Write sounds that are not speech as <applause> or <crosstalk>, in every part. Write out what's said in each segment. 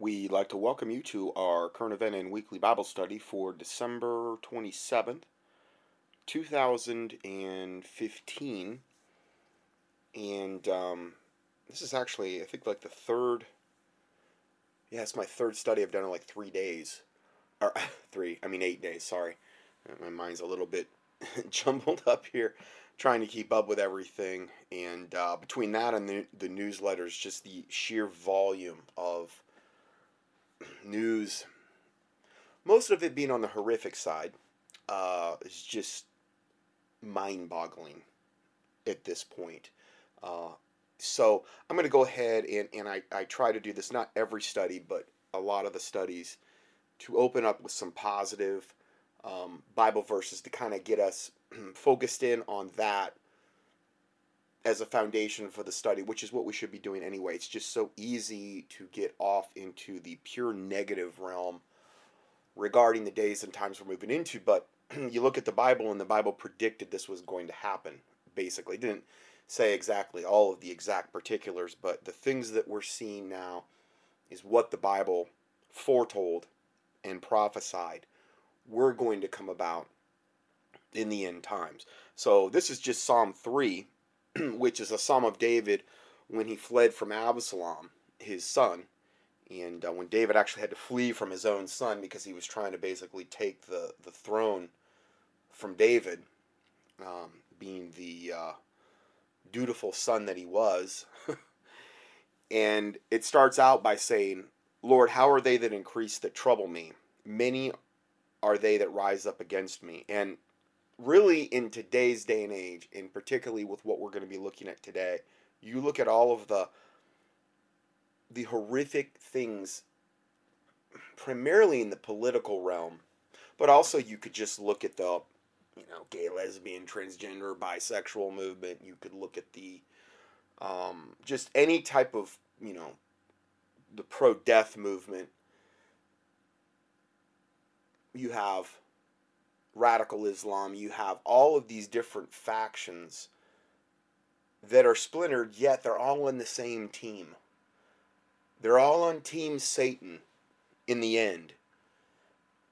We'd like to welcome you to our current event and weekly Bible study for December 27th, 2015. And um, this is actually, I think, like the third, yeah, it's my third study I've done in like three days. Or <laughs> three, I mean eight days, sorry. My mind's a little bit <laughs> jumbled up here trying to keep up with everything. And uh, between that and the, the newsletters, just the sheer volume of news, most of it being on the horrific side, uh, is just mind boggling at this point. Uh, so I'm going to go ahead and, and I, I try to do this, not every study, but a lot of the studies, to open up with some positive um, Bible verses to kind of get us <clears throat> focused in on that as a foundation for the study, which is what we should be doing anyway. It's just so easy to get off into the pure negative realm regarding the days and times we're moving into. But <clears throat> you look at the Bible, and the Bible predicted this was going to happen, basically. It didn't say exactly all of the exact particulars, but the things that we're seeing now is what the Bible foretold and prophesied were going to come about in the end times. So this is just Psalm 3 <clears throat> which is a psalm of David when he fled from Absalom, his son. And uh, when David actually had to flee from his own son because he was trying to basically take the, the throne from David, um, being the uh, dutiful son that he was. <laughs> and it starts out by saying, Lord, how are they that increase that trouble me? Many are they that rise up against me. And really in today's day and age, and particularly with what we're going to be looking at today, you look at all of the the horrific things primarily in the political realm, but also you could just look at the you know gay, lesbian, transgender, bisexual movement. You could look at the um, just any type of you know the pro death movement. You have radical Islam, you have all of these different factions that are splintered, yet they're all in the same team. They're all on Team Satan in the end,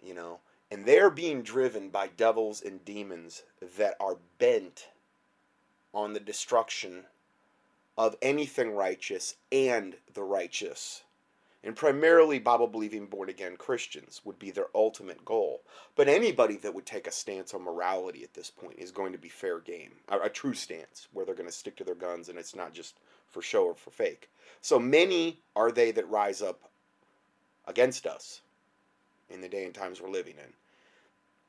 you know, and they're being driven by devils and demons that are bent on the destruction of anything righteous and the righteous and primarily Bible believing born again Christians would be their ultimate goal. But anybody that would take a stance on morality at this point is going to be fair game, a, a true stance where they're going to stick to their guns and it's not just for show or for fake. So many are they that rise up against us in the day and times we're living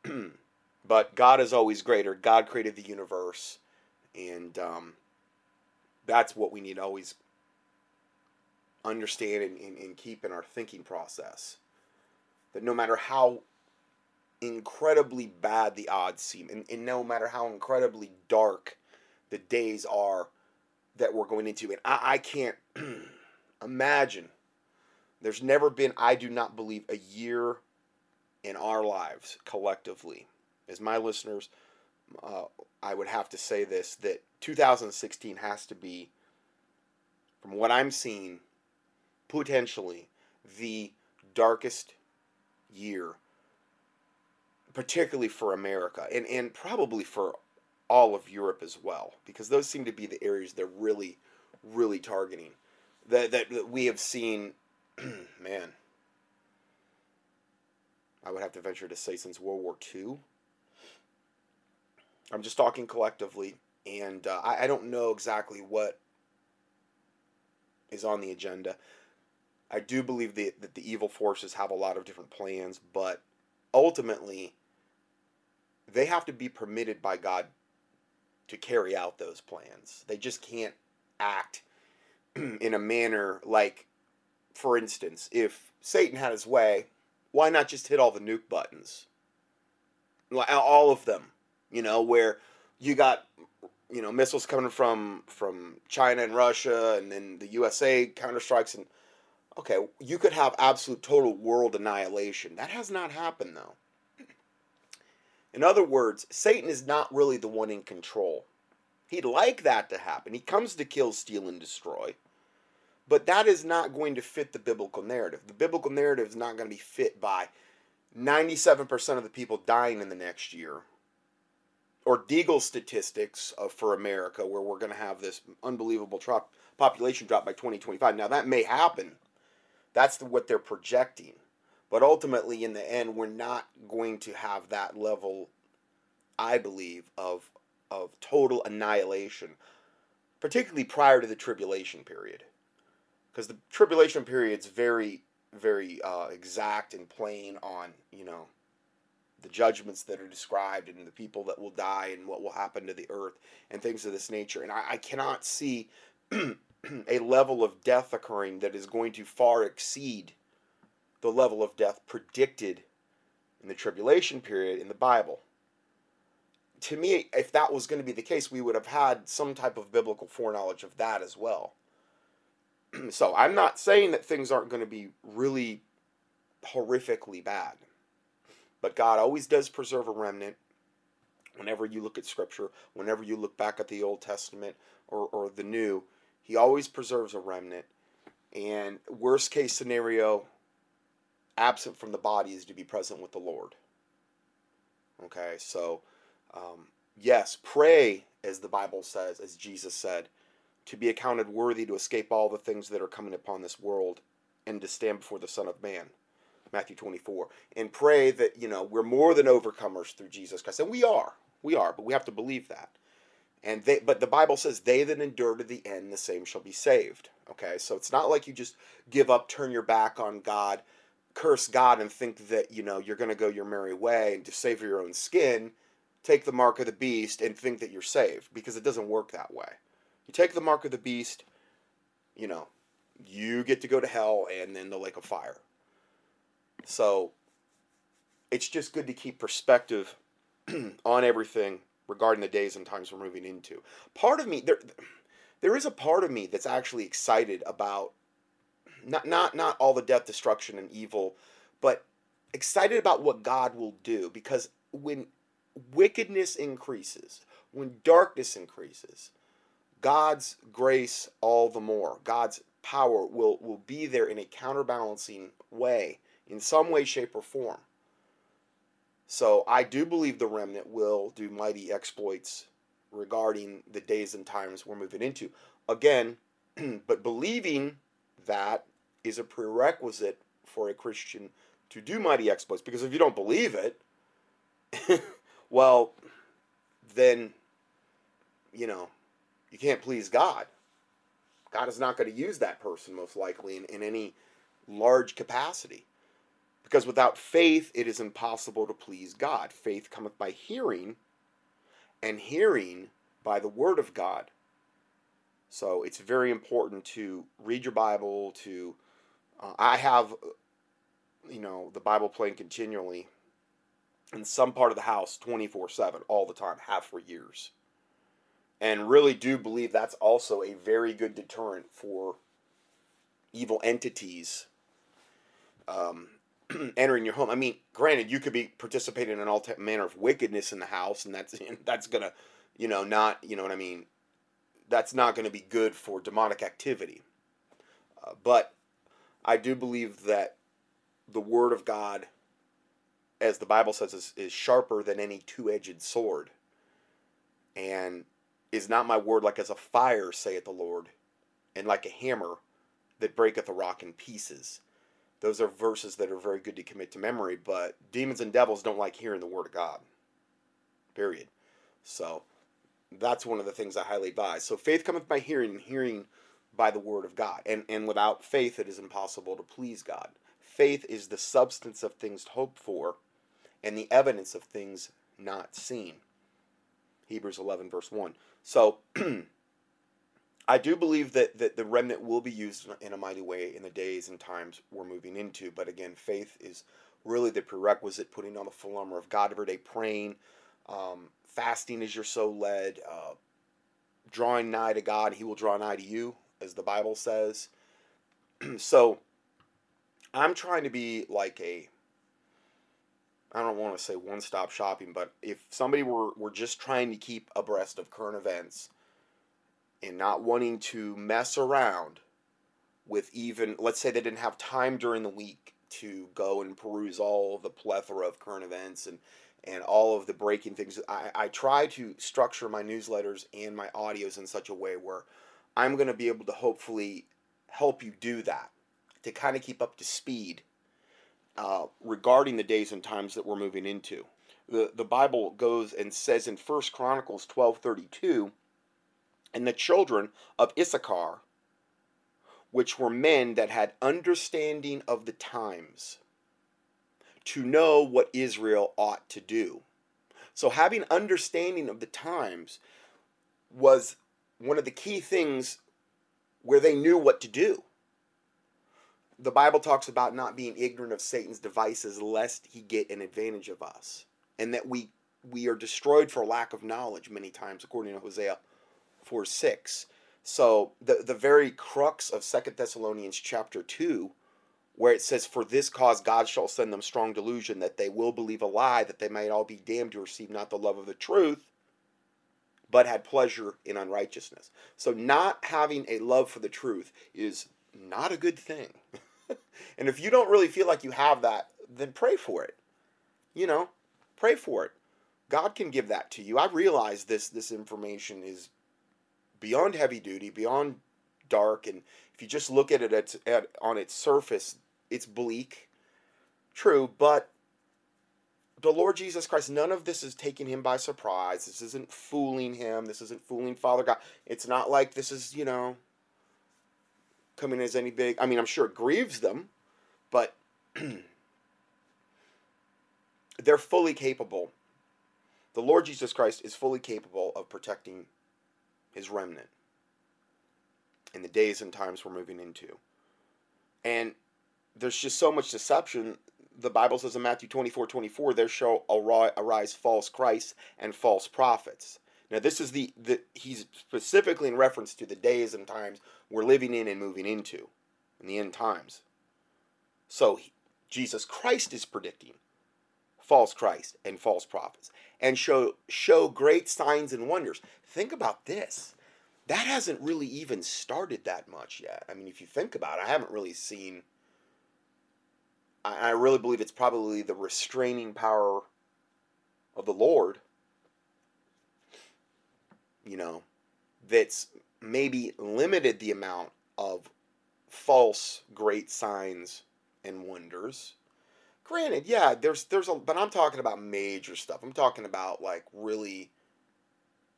in. <clears throat> but God is always greater. God created the universe, and um, that's what we need to always understand and, and, and keep in our thinking process. That no matter how incredibly bad the odds seem, and, and no matter how incredibly dark the days are that we're going into, and I, I can't <clears throat> imagine there's never been, I do not believe, a year in our lives collectively, as my listeners, uh, I would have to say this that 2016 has to be, from what I'm seeing, potentially the darkest year, particularly for America and, and probably for all of Europe as well, because those seem to be the areas they're really, really targeting. That, that, that we have seen, <clears throat> man, I would have to venture to say since World War II. I'm just talking collectively, and uh, I, I don't know exactly what is on the agenda. I do believe that, that the evil forces have a lot of different plans, but ultimately, they have to be permitted by God to carry out those plans. They just can't act <clears throat> in a manner like, for instance, if Satan had his way, why not just hit all the nuke buttons? All of them, you know, where you got you know missiles coming from from China and Russia, and then the USA counter strikes and okay, you could have absolute total world annihilation. That has not happened, though. In other words, Satan is not really the one in control. He'd like that to happen. He comes to kill, steal, and destroy. But that is not going to fit the biblical narrative. The biblical narrative is not going to be fit by 97% of the people dying in the next year. Or Deagel statistics for America, where we're going to have this unbelievable drop, population drop by 2025. Now, that may happen. That's the, what they're projecting. But ultimately, in the end, we're not going to have that level, I believe, of, of total annihilation, particularly prior to the tribulation period. Because the tribulation period is very, very uh, exact and plain on, you know, the judgments that are described and the people that will die and what will happen to the earth and things of this nature. And I, I cannot see <clears throat> <clears throat> a level of death occurring that is going to far exceed the level of death predicted in the tribulation period in the Bible. To me, if that was going to be the case, we would have had some type of biblical foreknowledge of that as well. <clears throat> so I'm not saying that things aren't going to be really horrifically bad. But God always does preserve a remnant whenever you look at Scripture, whenever you look back at the Old Testament or, or the New, He always preserves a remnant. And worst case scenario, absent from the body is to be present with the Lord. Okay, so um, yes, pray as the Bible says, as Jesus said, to be accounted worthy to escape all the things that are coming upon this world and to stand before the Son of Man. Matthew 24. And pray that, you know, we're more than overcomers through Jesus Christ. And we are. We are, but we have to believe that. And they but the Bible says they that endure to the end, the same shall be saved. Okay, so it's not like you just give up, turn your back on God, curse God and think that you know you're going to go your merry way and to save your own skin, take the mark of the beast and think that you're saved because it doesn't work that way. You take the mark of the beast, you know, you get to go to hell and then the lake of fire. So it's just good to keep perspective <clears throat> on everything regarding the days and times we're moving into. Part of me there there is a part of me that's actually excited about not not not all the death, destruction, and evil, but excited about what God will do. Because when wickedness increases, when darkness increases, God's grace all the more. God's power will, will be there in a counterbalancing way, in some way, shape, or form. So I do believe the remnant will do mighty exploits regarding the days and times we're moving into. Again, <clears throat> but believing that is a prerequisite for a Christian to do mighty exploits. Because if you don't believe it, <laughs> well, then, you know, you can't please God. God is not going to use that person, most likely, in, in any large capacity. Because without faith, it is impossible to please God. Faith cometh by hearing, and hearing by the word of God. So it's very important to read your Bible, to uh, I have, you know, the Bible playing continually in some part of the house 24 7 all the time, have for years. And really do believe that's also a very good deterrent for evil entities um, <clears throat> entering your home. I mean, granted, you could be participating in all manner of wickedness in the house, and that's <laughs> that's gonna, you know, not you know what I mean. That's not going to be good for demonic activity. Uh, but I do believe that the Word of God, as the Bible says, is, is sharper than any two edged sword. And is not my word like as a fire, saith the Lord, and like a hammer that breaketh a rock in pieces. Those are verses that are very good to commit to memory, but demons and devils don't like hearing the word of God. Period. So that's one of the things I highly advise. So faith cometh by hearing, and hearing by the word of God. And, and without faith, it is impossible to please God. Faith is the substance of things hoped for and the evidence of things not seen. Hebrews 11, verse 1. So, <clears throat> I do believe that, that the remnant will be used in a mighty way in the days and times we're moving into. But again, faith is really the prerequisite, putting on the full armor of God every day, praying, um, fasting as you're so led, uh, drawing nigh to God, He will draw nigh to you as the Bible says. <clears throat> so I'm trying to be like a I don't want to say one stop shopping, but if somebody were, were just trying to keep abreast of current events and not wanting to mess around with even let's say they didn't have time during the week to go and peruse all the plethora of current events and and all of the breaking things. I, I try to structure my newsletters and my audios in such a way where I'm going to be able to hopefully help you do that to kind of keep up to speed uh, regarding the days and times that we're moving into. The, the Bible goes and says in First Chronicles 12:32, and the children of Issachar, which were men that had understanding of the times, to know what Israel ought to do. So having understanding of the times was one of the key things where they knew what to do. The Bible talks about not being ignorant of Satan's devices lest he get an advantage of us and that we we are destroyed for lack of knowledge many times according to Hosea 4 6. So the the very crux of Second Thessalonians chapter 2 where it says, For this cause God shall send them strong delusion, that they will believe a lie, that they might all be damned to receive not the love of the truth, but had pleasure in unrighteousness. So, not having a love for the truth is not a good thing. <laughs> and if you don't really feel like you have that, then pray for it. You know, pray for it. God can give that to you. I realize this this information is beyond heavy duty, beyond dark, and if you just look at it at, at on its surface, it's bleak. True, but the Lord Jesus Christ, none of this is taking him by surprise. This isn't fooling him. This isn't fooling Father God. It's not like this is, you know, coming as any big. I mean, I'm sure it grieves them, but <clears throat> they're fully capable. The Lord Jesus Christ is fully capable of protecting his remnant in the days and times we're moving into. And there's just so much deception. The Bible says in Matthew 24 24, there shall arise false Christs and false prophets. Now, this is the, the he's specifically in reference to the days and times we're living in and moving into, in the end times. So, he, Jesus Christ is predicting false Christ and false prophets and show show great signs and wonders. Think about this. That hasn't really even started that much yet. I mean, if you think about it, I haven't really seen I, I really believe it's probably the restraining power of the Lord, you know, that's maybe limited the amount of false great signs and wonders. Granted, yeah, there's there's a but I'm talking about major stuff. I'm talking about like really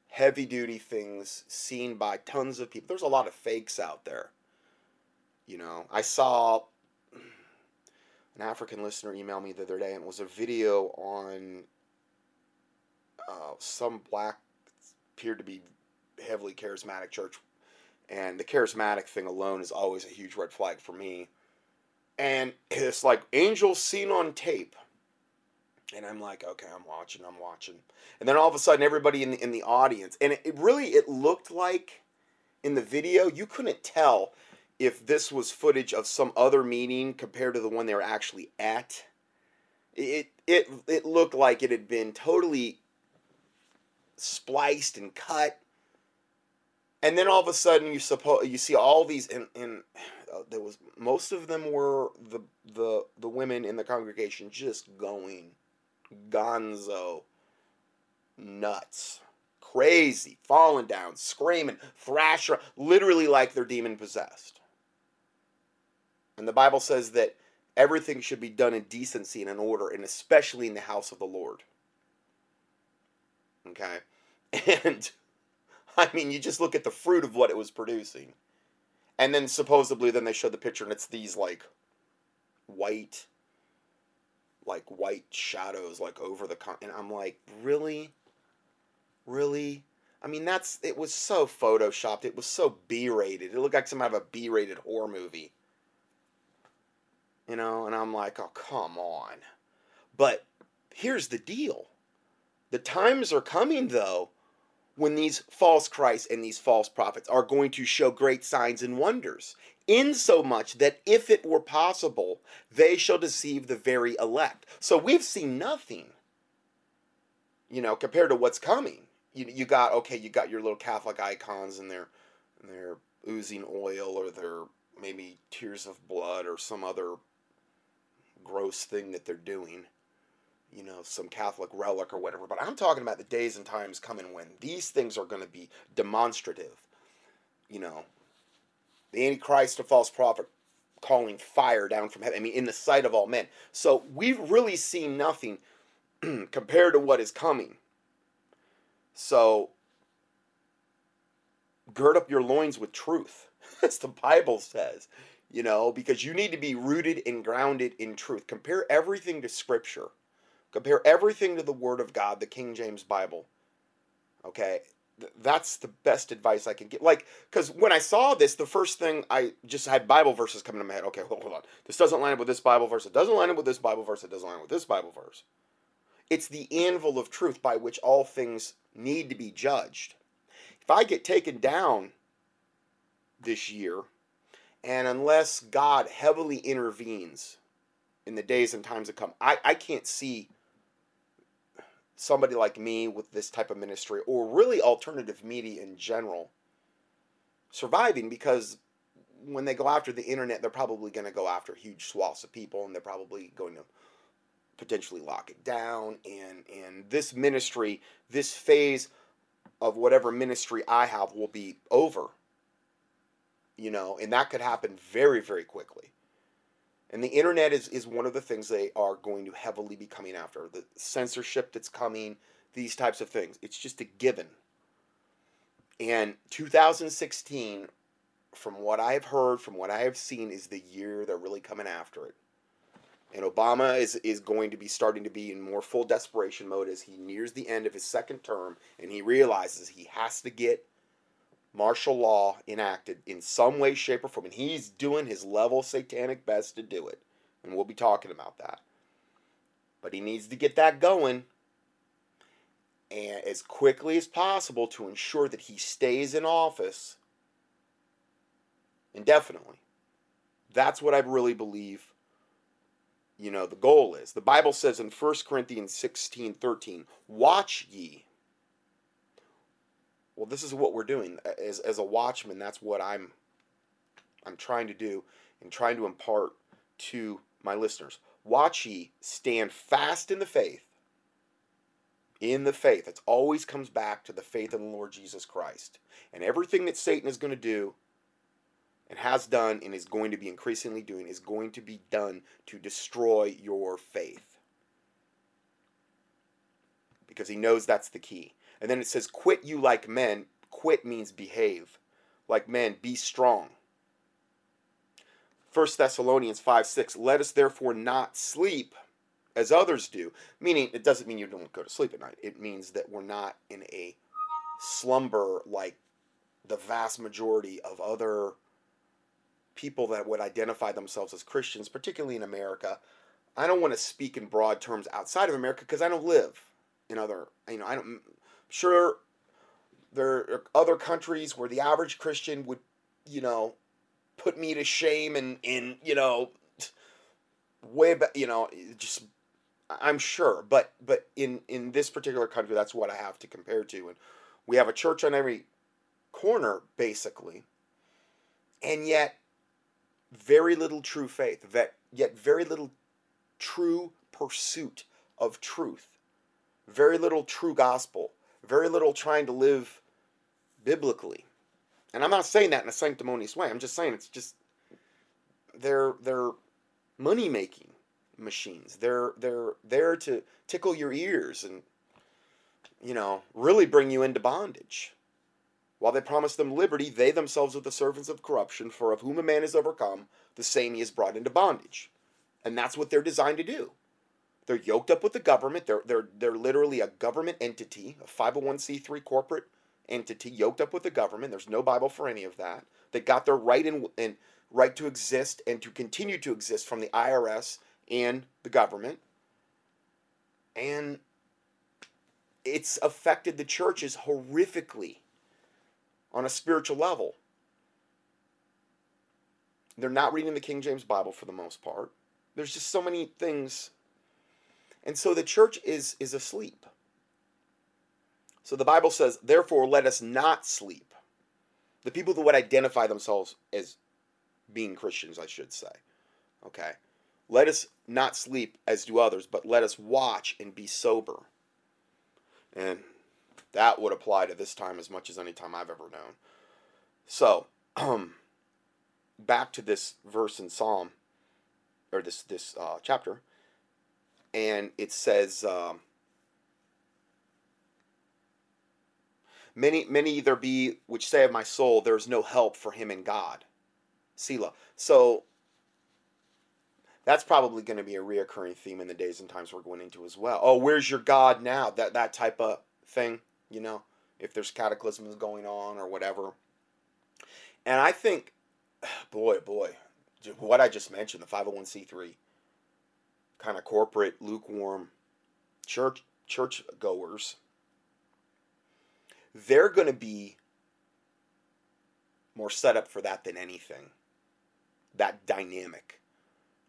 heavy duty things seen by tons of people. There's a lot of fakes out there. You know, I saw an African listener emailed me the other day, and it was a video on uh, some black appeared to be heavily charismatic church, and the charismatic thing alone is always a huge red flag for me. And it's like angels seen on tape. And I'm like, okay, I'm watching, I'm watching. And then all of a sudden, everybody in the, in the audience, and it, it really, it looked like in the video, you couldn't tell if this was footage of some other meeting compared to the one they were actually at. It it it looked like it had been totally spliced and cut. And then all of a sudden you suppose you see all these and, and uh, there was most of them were the the the women in the congregation just going gonzo nuts crazy falling down screaming thrasher literally like they're demon possessed and the Bible says that everything should be done in decency and in order, and especially in the house of the Lord. Okay? <laughs> And I mean, you just look at the fruit of what it was producing. And then supposedly then they showed the picture and it's these like white like white shadows like over the con- and I'm like, "Really? Really?" I mean, that's it was so photoshopped. It was so B-rated. It looked like some kind of a B-rated horror movie you know, and I'm like, oh, come on. But here's the deal the times are coming, though, when these false Christs and these false prophets are going to show great signs and wonders, insomuch that if it were possible, they shall deceive the very elect. So we've seen nothing, you know, compared to what's coming. You, you got, okay, you got your little Catholic icons and they're, they're oozing oil or they're maybe tears of blood or some other gross thing that they're doing you know, some Catholic relic or whatever. But I'm talking about the days and times coming when these things are going to be demonstrative. You know, the Antichrist, a false prophet, calling fire down from heaven. I mean, in the sight of all men. So we've really seen nothing <clears throat> compared to what is coming. So gird up your loins with truth, <laughs> as the Bible says, you know, because you need to be rooted and grounded in truth. Compare everything to Scripture Compare everything to the Word of God, the King James Bible. Okay? That's the best advice I can give. Like, because when I saw this, the first thing I just had Bible verses coming to my head. Okay, hold, hold on. This doesn't line up with this Bible verse. It doesn't line up with this Bible verse. It doesn't line up with this Bible verse. It's the anvil of truth by which all things need to be judged. If I get taken down this year, and unless God heavily intervenes in the days and times to come, I, I can't see somebody like me with this type of ministry or really alternative media in general surviving because when they go after the internet they're probably going to go after huge swaths of people and they're probably going to potentially lock it down. And and this ministry this phase of whatever ministry I have will be over you know and that could happen very very quickly and the internet is, is one of the things they are going to heavily be coming after. The censorship that's coming, these types of things. It's just a given. And 2016, from what I have heard, from what I have seen, is the year they're really coming after it. And Obama is, is going to be starting to be in more full desperation mode as he nears the end of his second term and he realizes he has to get martial law enacted in some way, shape, or form. And he's doing his level satanic best to do it. And we'll be talking about that. But he needs to get that going and as quickly as possible to ensure that he stays in office indefinitely. That's what I really believe you know the goal is. The Bible says in 1 Corinthians 16, 13, watch ye well this is what we're doing. As, as a watchman that's what i'm i'm trying to do and trying to impart to my listeners. Watch ye stand fast in the faith in the faith it always comes back to the faith in the lord jesus christ. And everything that satan is going to do and has done and is going to be increasingly doing is going to be done to destroy your faith. Because he knows that's the key and then it says, Quit you like men. Quit means behave. Like men, be strong. 1 Thessalonians 5 6, let us therefore not sleep as others do. Meaning, it doesn't mean you don't go to sleep at night. It means that we're not in a slumber like the vast majority of other people that would identify themselves as Christians, particularly in America. I don't want to speak in broad terms outside of America because I don't live in other, you know, I don't, sure there are other countries where the average Christian would, you know, put me to shame and in you know, way back, you know, just I'm sure, but but in in this particular country, that's what I have to compare to, and we have a church on every corner basically, and yet very little true faith, yet very little true pursuit of truth, very little true gospel very little trying to live biblically. And I'm not saying that in a sanctimonious way. I'm just saying it's just they're they're money making machines. They're they're there to tickle your ears and you know, really bring you into bondage. While they promise them liberty, they themselves are the servants of corruption, for of whom a man is overcome, the same he is brought into bondage. And that's what they're designed to do. They're yoked up with the government. They're they're they're literally a government entity, a 501c3 corporate entity yoked up with the government. There's no Bible for any of that. They got their right and and right to exist and to continue to exist from the IRS and the government. And it's affected the churches horrifically on a spiritual level. They're not reading the King James Bible for the most part. There's just so many things and so the church is, is asleep. So the Bible says, therefore, let us not sleep. The people that would identify themselves as being Christians, I should say. Okay? Let us not sleep as do others, but let us watch and be sober. And that would apply to this time as much as any time I've ever known. So, um, back to this verse in Psalm, or this this uh, chapter, and it says, um, "Many many there be which say of my soul, there is no help for him in God." Selah. So that's probably going to be a reoccurring theme in the days and times we're going into as well. Oh, where's your God now? That that type of thing, you know, if there's cataclysms going on or whatever. And I think, <sighs> boy, boy, what I just mentioned, the 501c3 kind of corporate, lukewarm church church goers, they're going to be more set up for that than anything. That dynamic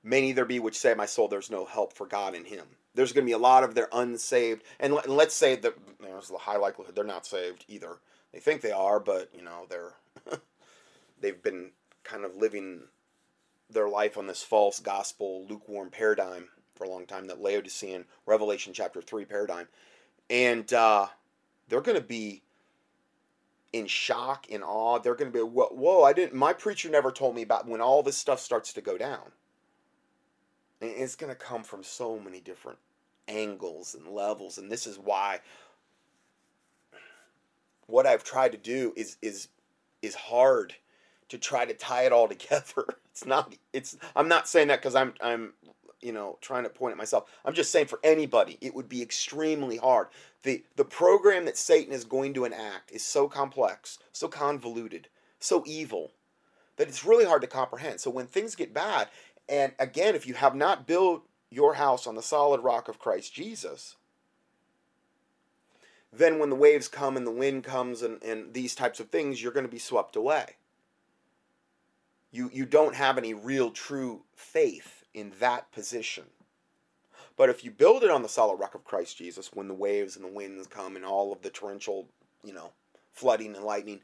Many there be which say, My soul, there's no help for God in him. There's going to be a lot of their unsaved, and, let, us say that there's a high likelihood they're not saved either. They think they are, but you know they're <laughs> they've been kind of living their life on this false gospel lukewarm paradigm for a long time, that Laodicean Revelation chapter three paradigm, and uh, they're going to be in shock, in awe. They're going to be, whoa, I didn't. My preacher never told me about when all this stuff starts to go down it's going to come from so many different angles and levels, and this is why what I've tried to do is is is hard to try to tie it all <laughs> together. It's not. It's. I'm not saying that because I'm. I'm. You know, trying to point at myself. I'm just saying for anybody, it would be extremely hard. the The program that Satan is going to enact is so complex, so convoluted, so evil that it's really hard to comprehend. So when things get bad, and again, if you have not built your house on the solid rock of Christ Jesus, then when the waves come and the wind comes and, and these types of things, you're going to be swept away. You, you don't have any real true faith in that position. But if you build it on the solid rock of Christ Jesus, when the waves and the winds come and all of the torrential, you know, flooding and lightning,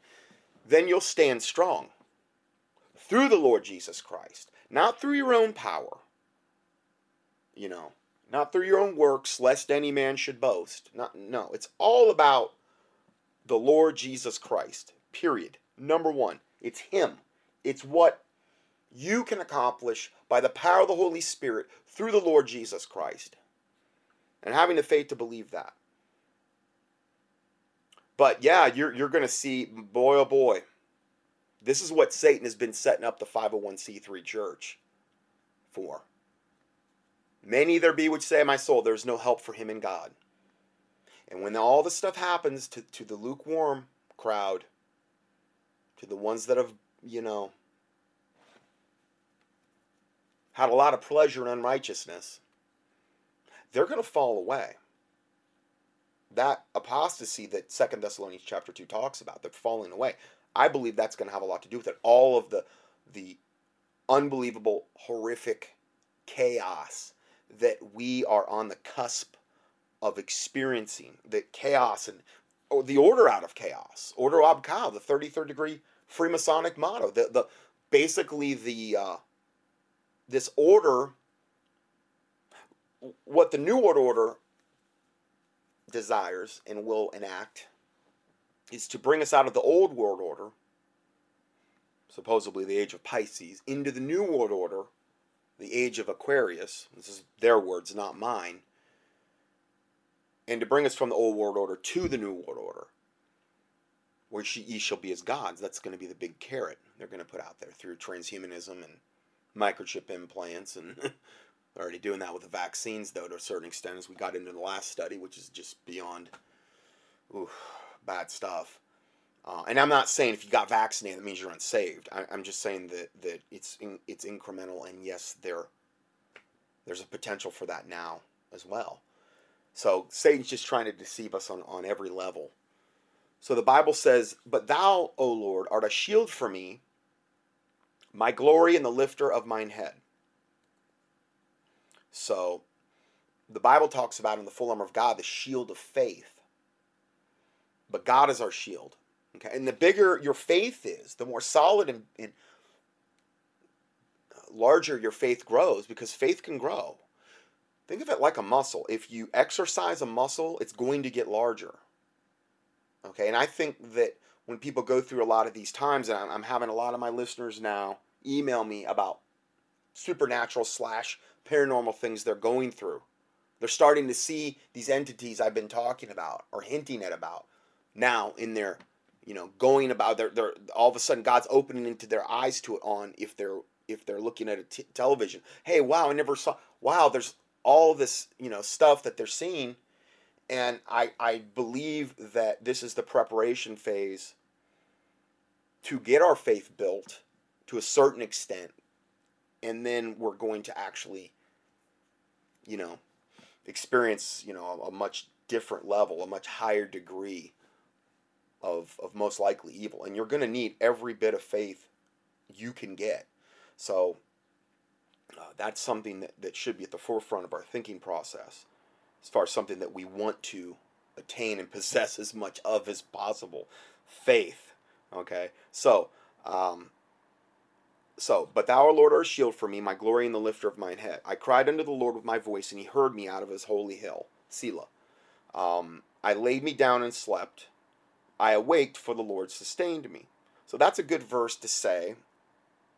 then you'll stand strong through the Lord Jesus Christ not through your own power, you know, not through your own works, lest any man should boast. Not, no, it's all about the Lord Jesus Christ, period. Number one, it's Him. It's what you can accomplish by the power of the Holy Spirit through the Lord Jesus Christ. And having the faith to believe that. But yeah, you're, you're going to see, boy, oh boy, this is what Satan has been setting up the 501c3 church for. Many there be which say, My soul, there's no help for him in God. And when all this stuff happens to, to the lukewarm crowd, to the ones that have, you know, had a lot of pleasure in unrighteousness, they're going to fall away. That apostasy that Second Thessalonians chapter 2 talks about, they're falling away. I believe that's going to have a lot to do with it. All of the the unbelievable, horrific chaos that we are on the cusp of experiencing, the chaos and or the order out of chaos, order ab the 33rd degree Freemasonic motto, the the basically the uh, this order, what the new world order desires and will enact is to bring us out of the old world order, supposedly the age of Pisces, into the new world order, the age of Aquarius. This is their words, not mine. And to bring us from the old world order to the new world order, where ye shall be as gods. That's going to be the big carrot they're going to put out there through transhumanism and microchip implants and <laughs> already doing that with the vaccines though to a certain extent as we got into the last study which is just beyond oof, bad stuff. Uh, and I'm not saying if you got vaccinated that means you're unsaved. I, am just saying that that it's in, it's incremental, and yes, there there's a potential for that now as well. So Satan's just trying to deceive us on, on every level. So the Bible says, But thou, O Lord, art a shield for me, my glory and the lifter of mine head. So the Bible talks about in the full armor of God the shield of faith. But God is our shield. Okay? And the bigger your faith is, the more solid and, and larger your faith grows because faith can grow. Think of it like a muscle. If you exercise a muscle, it's going to get larger. Okay, and I think that when people go through a lot of these times, and I'm having a lot of my listeners now email me about supernatural slash paranormal things they're going through. They're starting to see these entities I've been talking about or hinting at about now in their, you know, going about their, their all of a sudden God's opening into their eyes to it on if they're if they're looking at a t- television. Hey, wow, I never saw. Wow, there's all this you know stuff that they're seeing, and I I believe that this is the preparation phase to get our faith built to a certain extent, and then we're going to actually, you know, experience you know a, a much different level, a much higher degree of of most likely evil, and you're going to need every bit of faith you can get. So uh, that's something that, that should be at the forefront of our thinking process as far as something that we want to attain and <laughs> possess as much of as possible. Faith okay so um, so, but thou, O Lord, art a shield for me, my glory and the lifter of mine head. I cried unto the Lord with my voice, and he heard me out of his holy hill. Selah. Um, I laid me down and slept. I awaked, for the Lord sustained me. So that's a good verse to say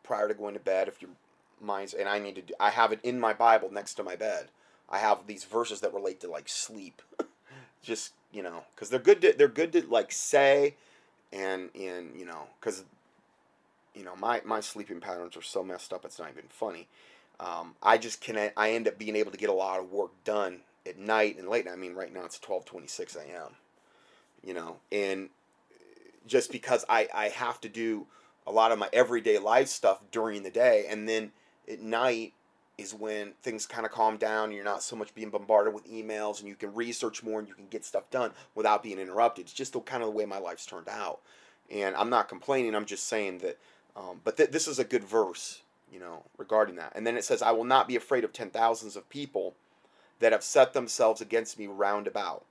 prior to going to bed if your mind's and I need to do, I have it in my Bible next to my bed. I have these verses that relate to like sleep. <laughs> Just, you know, cuz they're good to they're good to like say and in you know, cuz you know, my, my sleeping patterns are so messed up, it's not even funny. Um, I just can I end up being able to get a lot of work done at night and late. I mean, right now it's 12:26 a.m. You know, and just because I I have to do a lot of my everyday life stuff during the day, and then at night is when things kind of calm down. You're not so much being bombarded with emails, and you can research more and you can get stuff done without being interrupted. It's just the kind of the way my life's turned out, and I'm not complaining. I'm just saying that um, but th- this is a good verse, you know, regarding that. And then it says, I will not be afraid of ten thousands of people that have set themselves against me round about.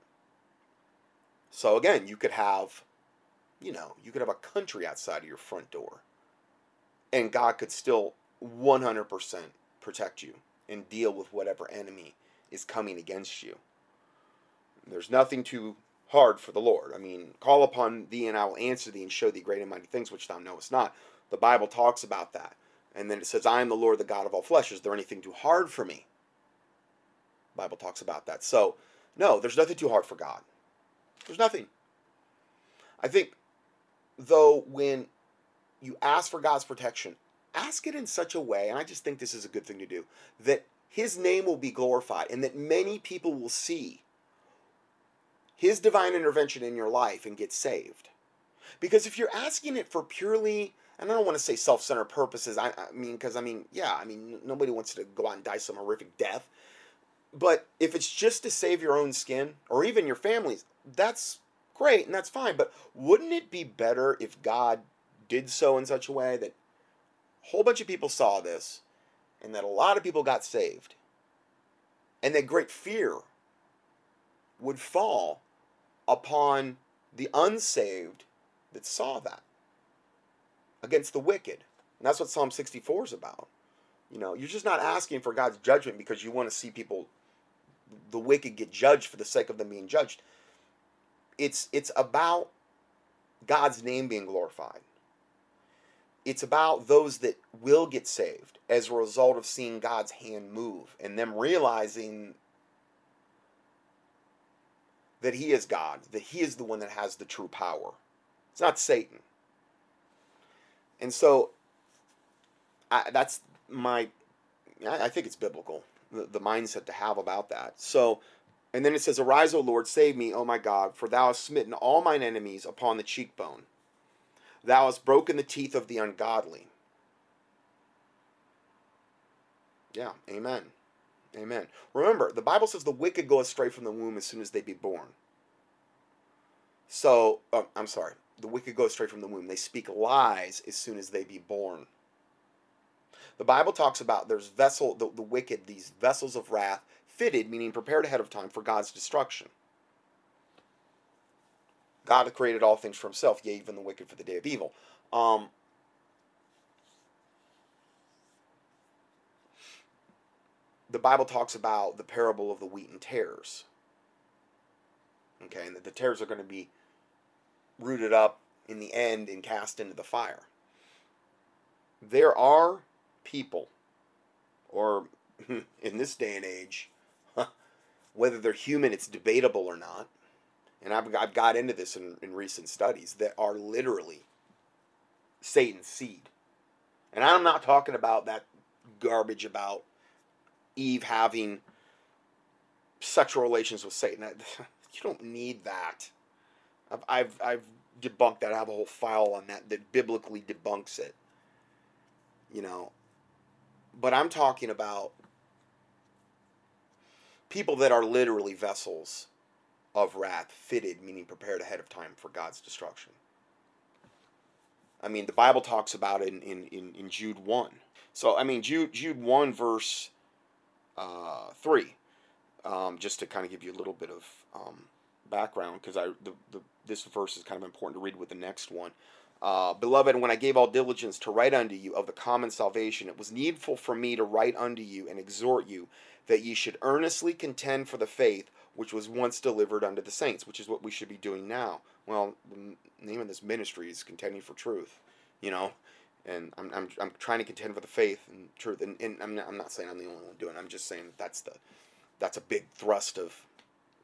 So again, you could have, you know, you could have a country outside of your front door. And God could still 100% protect you and deal with whatever enemy is coming against you. There's nothing too hard for the Lord. I mean, call upon thee and I will answer thee and show thee great and mighty things which thou knowest not. The Bible talks about that. And then it says, I am the Lord, the God of all flesh. Is there anything too hard for me? The Bible talks about that. So, no, there's nothing too hard for God. There's nothing. I think, though, when you ask for God's protection, ask it in such a way, and I just think this is a good thing to do, that His name will be glorified and that many people will see His divine intervention in your life and get saved. Because if you're asking it for purely and I don't want to say self-centered purposes. I, I mean, because I mean, yeah, I mean, nobody wants to go out and die some horrific death. But if it's just to save your own skin or even your family's, that's great and that's fine. But wouldn't it be better if God did so in such a way that whole bunch of people saw this and that a lot of people got saved and that great fear would fall upon the unsaved that saw that? against the wicked. And that's what Psalm 64 is about. You know, you're just not asking for God's judgment because you want to see people, the wicked, get judged for the sake of them being judged. It's it's about God's name being glorified. It's about those that will get saved as a result of seeing God's hand move and them realizing that He is God, that He is the one that has the true power. It's not Satan. And so I, that's my, I, think it's biblical, the, the mindset to have about that. So, and then it says, Arise, O Lord, save me, O my God, for thou hast smitten all mine enemies upon the cheekbone. Thou hast broken the teeth of the ungodly. Yeah, amen. Amen. Remember, the Bible says the wicked go astray from the womb as soon as they be born. So, um, I'm sorry the wicked go straight from the womb. They speak lies as soon as they be born. The Bible talks about there's vessel the, the wicked, these vessels of wrath, fitted, meaning prepared ahead of time for God's destruction. God created all things for himself, yea, even the wicked for the day of evil. Um, the Bible talks about the parable of the wheat and tares. Okay, and that the tares are going to be rooted up in the end and cast into the fire. There are people, or <laughs> in this day and age, <laughs> whether they're human, it's debatable or not. And I've, I've got into this in, in recent studies that are literally Satan's seed. And I'm not talking about that garbage about Eve having sexual relations with Satan. <laughs> You don't need that. I've, I've, I've debunked that. I have a whole file on that that biblically debunks it. You know, but I'm talking about people that are literally vessels of wrath, fitted, meaning prepared ahead of time for God's destruction. I mean, the Bible talks about it in, in, in, Jude 1. So, I mean, Jude, Jude 1, verse uh, 3, um, just to kind of give you a little bit of um, background, because I the, the, this verse is kind of important to read with the next one. Uh, Beloved, when I gave all diligence to write unto you of the common salvation, it was needful for me to write unto you and exhort you that ye should earnestly contend for the faith which was once delivered unto the saints, which is what we should be doing now. Well, the name of this ministry is contending for truth, you know, and I'm, I'm, I'm trying to contend for the faith and truth, and, and I'm, not, I'm not saying I'm the only one doing it. I'm just saying that's the that's a big thrust of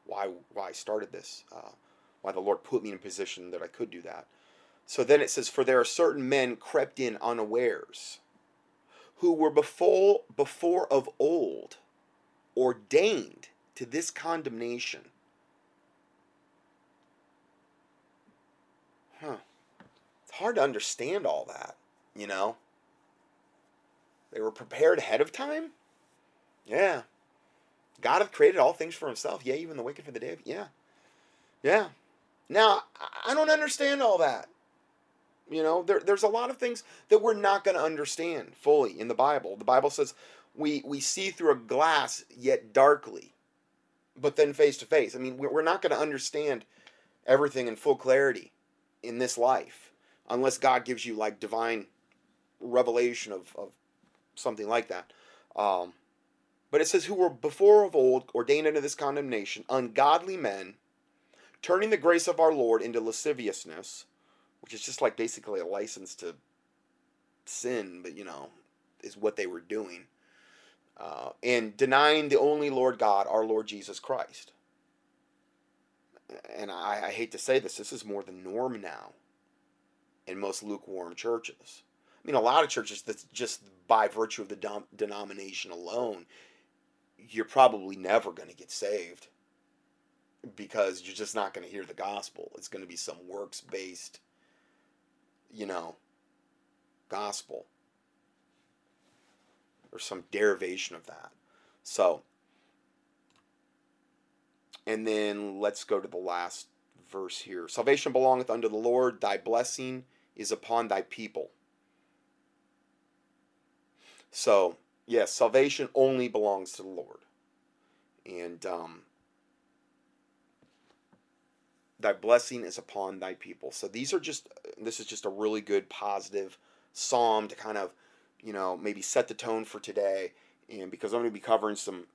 why why I started this, uh, why the Lord put me in a position that I could do that. So then it says, for there are certain men crept in unawares, who were before before of old ordained to this condemnation. Huh. It's hard to understand all that, you know? They were prepared ahead of time? Yeah. God hath created all things for himself, yea, even the wicked for the day of yeah. Yeah. Now, I don't understand all that. You know, there, there's a lot of things that we're not going to understand fully in the Bible. The Bible says we, we see through a glass, yet darkly but then face to face. I mean, we're not going to understand everything in full clarity in this life unless God gives you like divine revelation of, of something like that. Um, but it says, Who were before of old ordained unto this condemnation, ungodly men, turning the grace of our Lord into lasciviousness, which is just like basically a license to sin, but you know, is what they were doing uh, and denying the only Lord God, our Lord Jesus Christ. And I, I hate to say this, this is more the norm now in most lukewarm churches. I mean, a lot of churches that just by virtue of the dom- denomination alone, you're probably never going to get saved because you're just not going to hear the gospel. It's going to be some works based, you know, gospel or some derivation of that. So, and then let's go to the last verse here. Salvation belongeth unto the Lord, thy blessing is upon thy people. So, yes, salvation only belongs to the Lord. And um, thy blessing is upon thy people. So these are just, this is just a really good positive psalm to kind of you know, maybe set the tone for today. And because I'm going to be covering some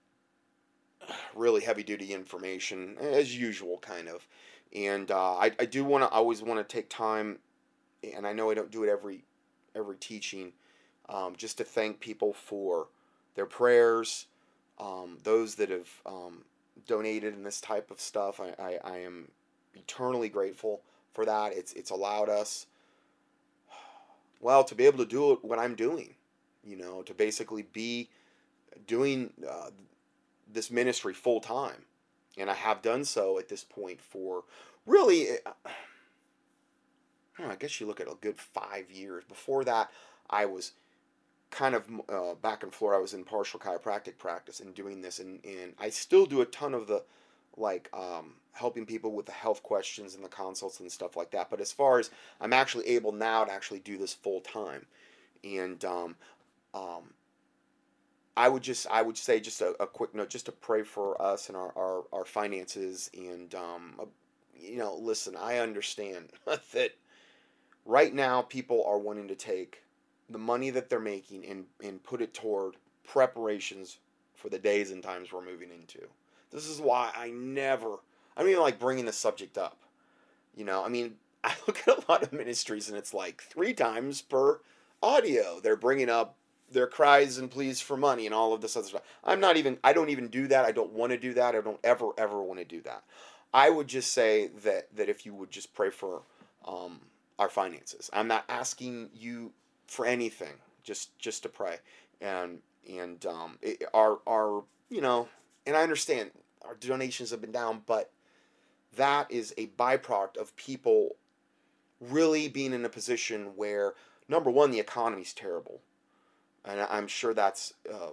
really heavy duty information, as usual, kind of. And uh, I, I do want to always want to take time, and I know I don't do it every every teaching, um, just to thank people for their prayers, um, those that have um, donated in this type of stuff. I, I, I am eternally grateful for that. It's it's allowed us well, to be able to do what I'm doing, you know, to basically be doing uh, this ministry full time. And I have done so at this point for really, uh, I guess you look at a good five years. Before that, I was kind of uh, back in Florida. I was in partial chiropractic practice and doing this, and, and I still do a ton of the like um, helping people with the health questions and the consults and stuff like that. But as far as I'm actually able now to actually do this full time, and um, um, I would just I would say just a, a, quick note just to pray for us and our our, our finances and um, uh, you know listen I understand <laughs> that right now people are wanting to take the money that they're making and and put it toward preparations for the days and times we're moving into. This is why I never, I don't even like bringing the subject up. You know, I mean, <laughs> I look at a lot of ministries and it's like three times per audio they're bringing up their cries and pleas for money and all of this other stuff. I'm not even, I don't even do that. I don't want to do that. I don't ever, ever want to do that. I would just say that, that if you would just pray for um, our finances. I'm not asking you for anything, just just to pray. And and um, it, our our you know, and I understand our donations have been down, but that is a byproduct of people really being in a position where number one, the economy's terrible, and I'm sure that's uh,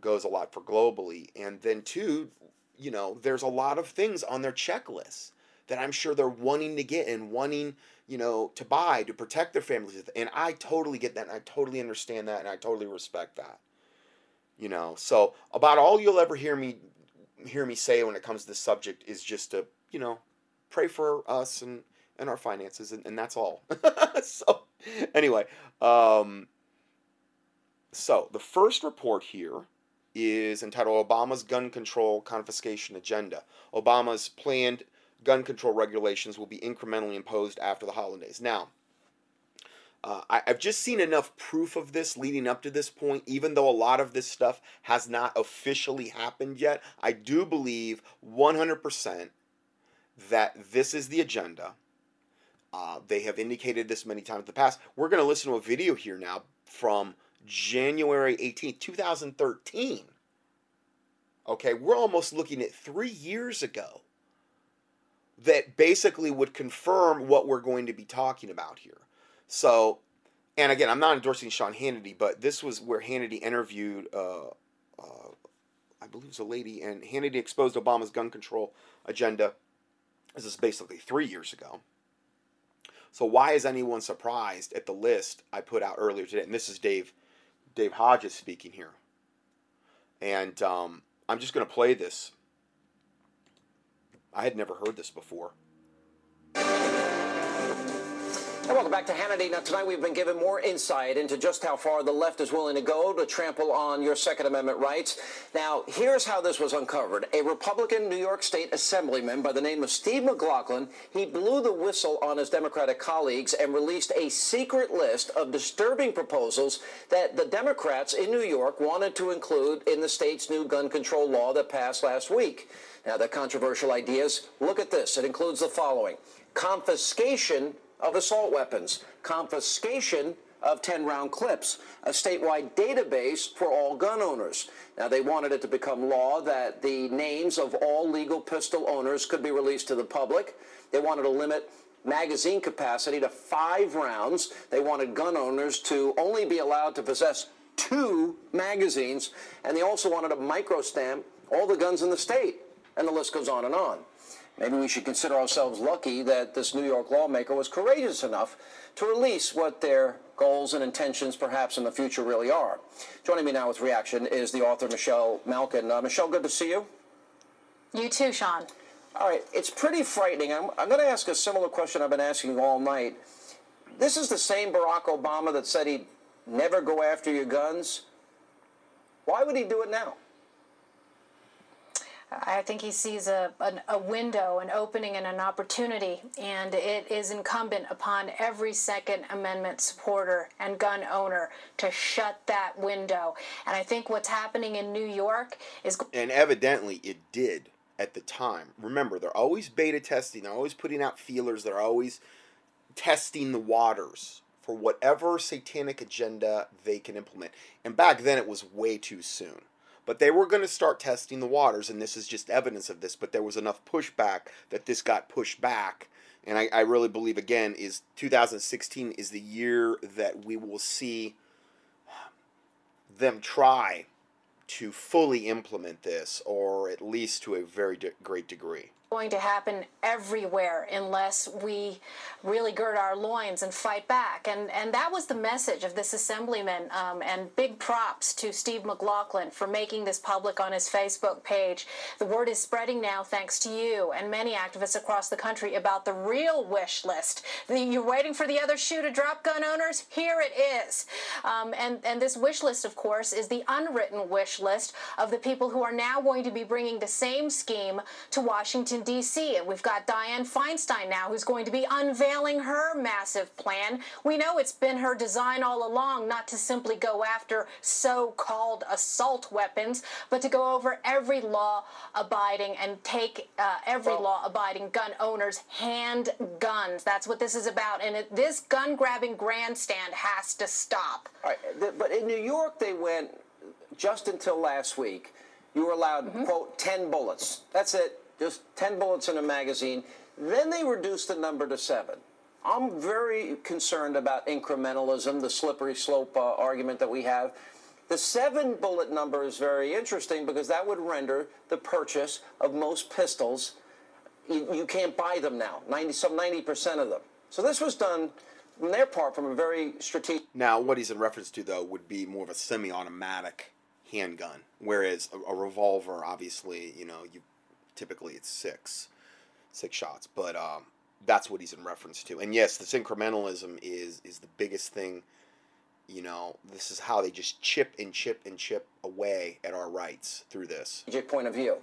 goes a lot for globally, and then two, you know, there's a lot of things on their checklist that I'm sure they're wanting to get and wanting, you know, to buy to protect their families. And I totally get that and I totally understand that and I totally respect that. You know, so about all you'll ever hear me hear me say when it comes to this subject is just to, you know, pray for us and and our finances and, and that's all. <laughs> so anyway, um so the first report here is entitled Obama's Gun Control Confiscation Agenda. Obama's planned gun control regulations will be incrementally imposed after the holidays. Now, uh, I, have just seen enough proof of this leading up to this point, even though a lot of this stuff has not officially happened yet. I do believe 100% that this is the agenda. Uh, they have indicated this many times in the past. We're going to listen to a video here now from January 18th, 2013. Okay, we're almost looking at three years ago that basically would confirm what we're going to be talking about here. So, and again, I'm not endorsing Sean Hannity, but this was where Hannity interviewed, uh, uh, I believe it was a lady, and Hannity exposed Obama's gun control agenda. This is basically three years ago. So why is anyone surprised at the list I put out earlier today? And this is Dave, Dave Hodges speaking here. And um, I'm just going to play this I had never heard this before. And welcome back to Hannity. Now, tonight we've been given more insight into just how far the left is willing to go to trample on your Second Amendment rights. Now, here's how this was uncovered. A Republican New York State Assemblyman by the name of Steve McLaughlin, he blew the whistle on his Democratic colleagues and released a secret list of disturbing proposals that the Democrats in New York wanted to include in the state's new gun control law that passed last week. Now, the controversial ideas, look at this. It includes the following confiscation of assault weapons, confiscation of 10 round clips, a statewide database for all gun owners. Now, they wanted it to become law that the names of all legal pistol owners could be released to the public. They wanted to limit magazine capacity to five rounds. They wanted gun owners to only be allowed to possess two magazines. And they also wanted to microstamp all the guns in the state. And the list goes on and on. Maybe we should consider ourselves lucky that this New York lawmaker was courageous enough to release what their goals and intentions perhaps in the future really are. Joining me now with reaction is the author Michelle Malkin. Uh, Michelle, good to see you. You too, Sean. All right, it's pretty frightening. I'm, I'm going to ask a similar question I've been asking all night. This is the same Barack Obama that said he'd never go after your guns. Why would he do it now? I think he sees a, a, a, window, an opening, and an opportunity, and it is incumbent upon every Second Amendment supporter and gun owner to shut that window. And I think what's happening in New York is. And evidently it did at the time. Remember, they're always beta testing, they're always putting out feelers, they're always testing the waters for whatever satanic agenda they can implement. And back then it was way too soon. But they were going to start testing the waters, and this is just evidence of this. But there was enough pushback that this got pushed back. And I, I really believe, again, is 2016 is the year that we will see them try to fully implement this, or at least to a very de- great degree. Going to happen everywhere unless we really gird our loins and fight back. And and that was the message of this assemblyman. Um, and big props to Steve McLaughlin for making this public on his Facebook page. The word is spreading now, thanks to you and many activists across the country, about the real wish list. You're waiting for the other shoe to drop, gun owners. Here it is. Um, and and this wish list, of course, is the unwritten wish list of the people who are now going to be bringing the same scheme to Washington Washington, D.C. And we've got Dianne Feinstein now who's going to be unveiling her massive plan. We know it's been her design all along not to simply go after so called assault weapons, but to go over every law abiding and take uh, every well, law abiding gun owners' handguns. That's what this is about. And it, this gun grabbing grandstand has to stop. but in New York, they went just until last week. You were allowed, mm-hmm. quote, 10 bullets. That's it just 10 bullets in a magazine. Then they reduced the number to seven. I'm very concerned about incrementalism, the slippery slope uh, argument that we have. The seven bullet number is very interesting because that would render the purchase of most pistols. You, you can't buy them now, 90, some 90% of them. So this was done on their part from a very strategic. Now, what he's in reference to, though, would be more of a semi automatic handgun, whereas a, a revolver, obviously, you know, you typically it's six, six shots. But um, that's what he's in reference to. And yes, this incrementalism is is the biggest thing. You know, this is how they just chip and chip and chip away at our rights through this. Point of view.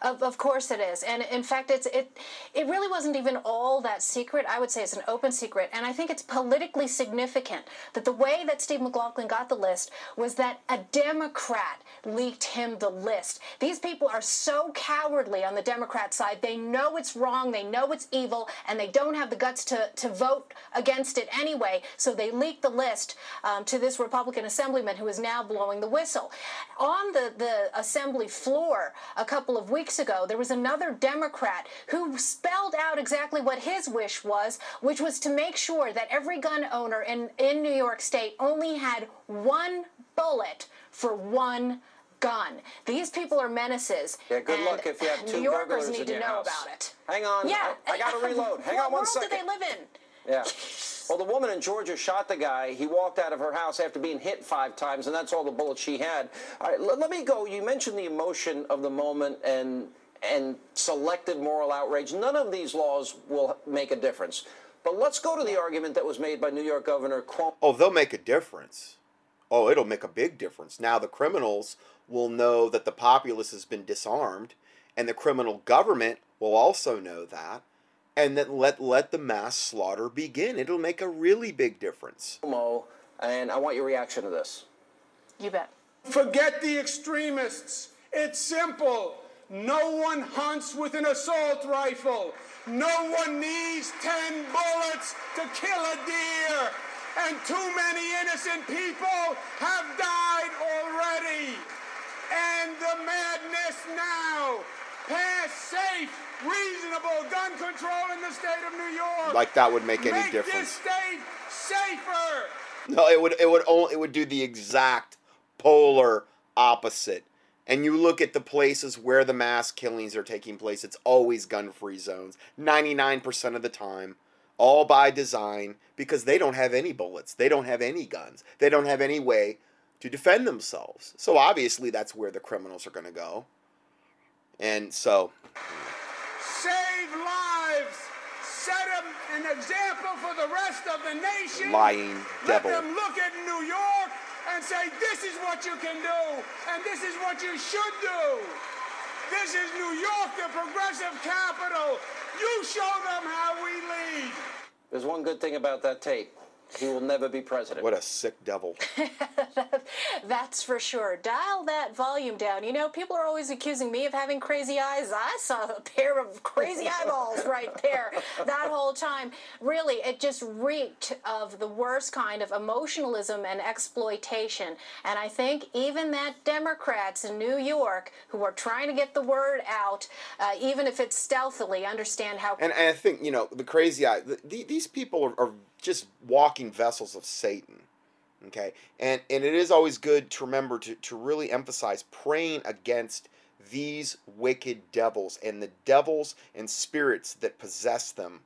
Of, of course it is, and in fact, it's it. It really wasn't even all that secret. I would say it's an open secret, and I think it's politically significant that the way that Steve McLaughlin got the list was that a Democrat leaked him the list. These people are so cowardly on the Democrat side. They know it's wrong, they know it's evil, and they don't have the guts to to vote against it anyway. So they leaked the list um, to this Republican assemblyman who is now blowing the whistle on the the assembly floor. A couple of weeks ago, there was another Democrat who spelled out exactly what his wish was, which was to make sure that every gun owner in, in New York State only had one bullet for one gun. These people are menaces. Yeah, good luck if you have two New Yorkers need to know house. about it. Hang on. Yeah, I, I got to <laughs> reload. Hang on one second. What world do they live in? Yeah. Well, the woman in Georgia shot the guy. He walked out of her house after being hit five times, and that's all the bullets she had. All right, let, me go. You mentioned the emotion of the moment and and selected moral outrage. None of these laws will make a difference. But let's go to the argument that was made by New York Governor Cuomo. Oh, they'll make a difference. Oh, it'll make a big difference. Now the criminals will know that the populace has been disarmed, and the criminal government will also know that and then let let the mass slaughter begin. It'll make a really big difference. Mo, And I want your reaction to this. You bet. Forget the extremists. It's simple. No one hunts with an assault rifle. No one needs 10 bullets to kill a deer. And too many innocent people have died already. And the madness now. Pass safe reasonable gun control in the state of New York. Like that would make any make difference. This state safer. No, it would it would only it would do the exact polar opposite. And you look at the places where the mass killings are taking place, it's always gun-free zones. 99% of the time, all by design because they don't have any bullets. They don't have any guns. They don't have any way to defend themselves. So obviously that's where the criminals are going to go. And so save lives, set them an example for the rest of the nation. Lying Let them look at New York and say, this is what you can do, and this is what you should do. This is New York, the progressive capital. You show them how we lead. There's one good thing about that tape. He will never be president. What a sick devil. <laughs> That's for sure. Dial that volume down. You know, people are always accusing me of having crazy eyes. I saw a pair of crazy eyeballs <laughs> right there that whole time. Really, it just reeked of the worst kind of emotionalism and exploitation. And I think even that Democrats in New York who are trying to get the word out, uh, even if it's stealthily, understand how. And, and I think, you know, the crazy eye, the, the, these people are, are just walking vessels of Satan. Okay? And and it is always good to remember to, to really emphasize praying against these wicked devils and the devils and spirits that possess them,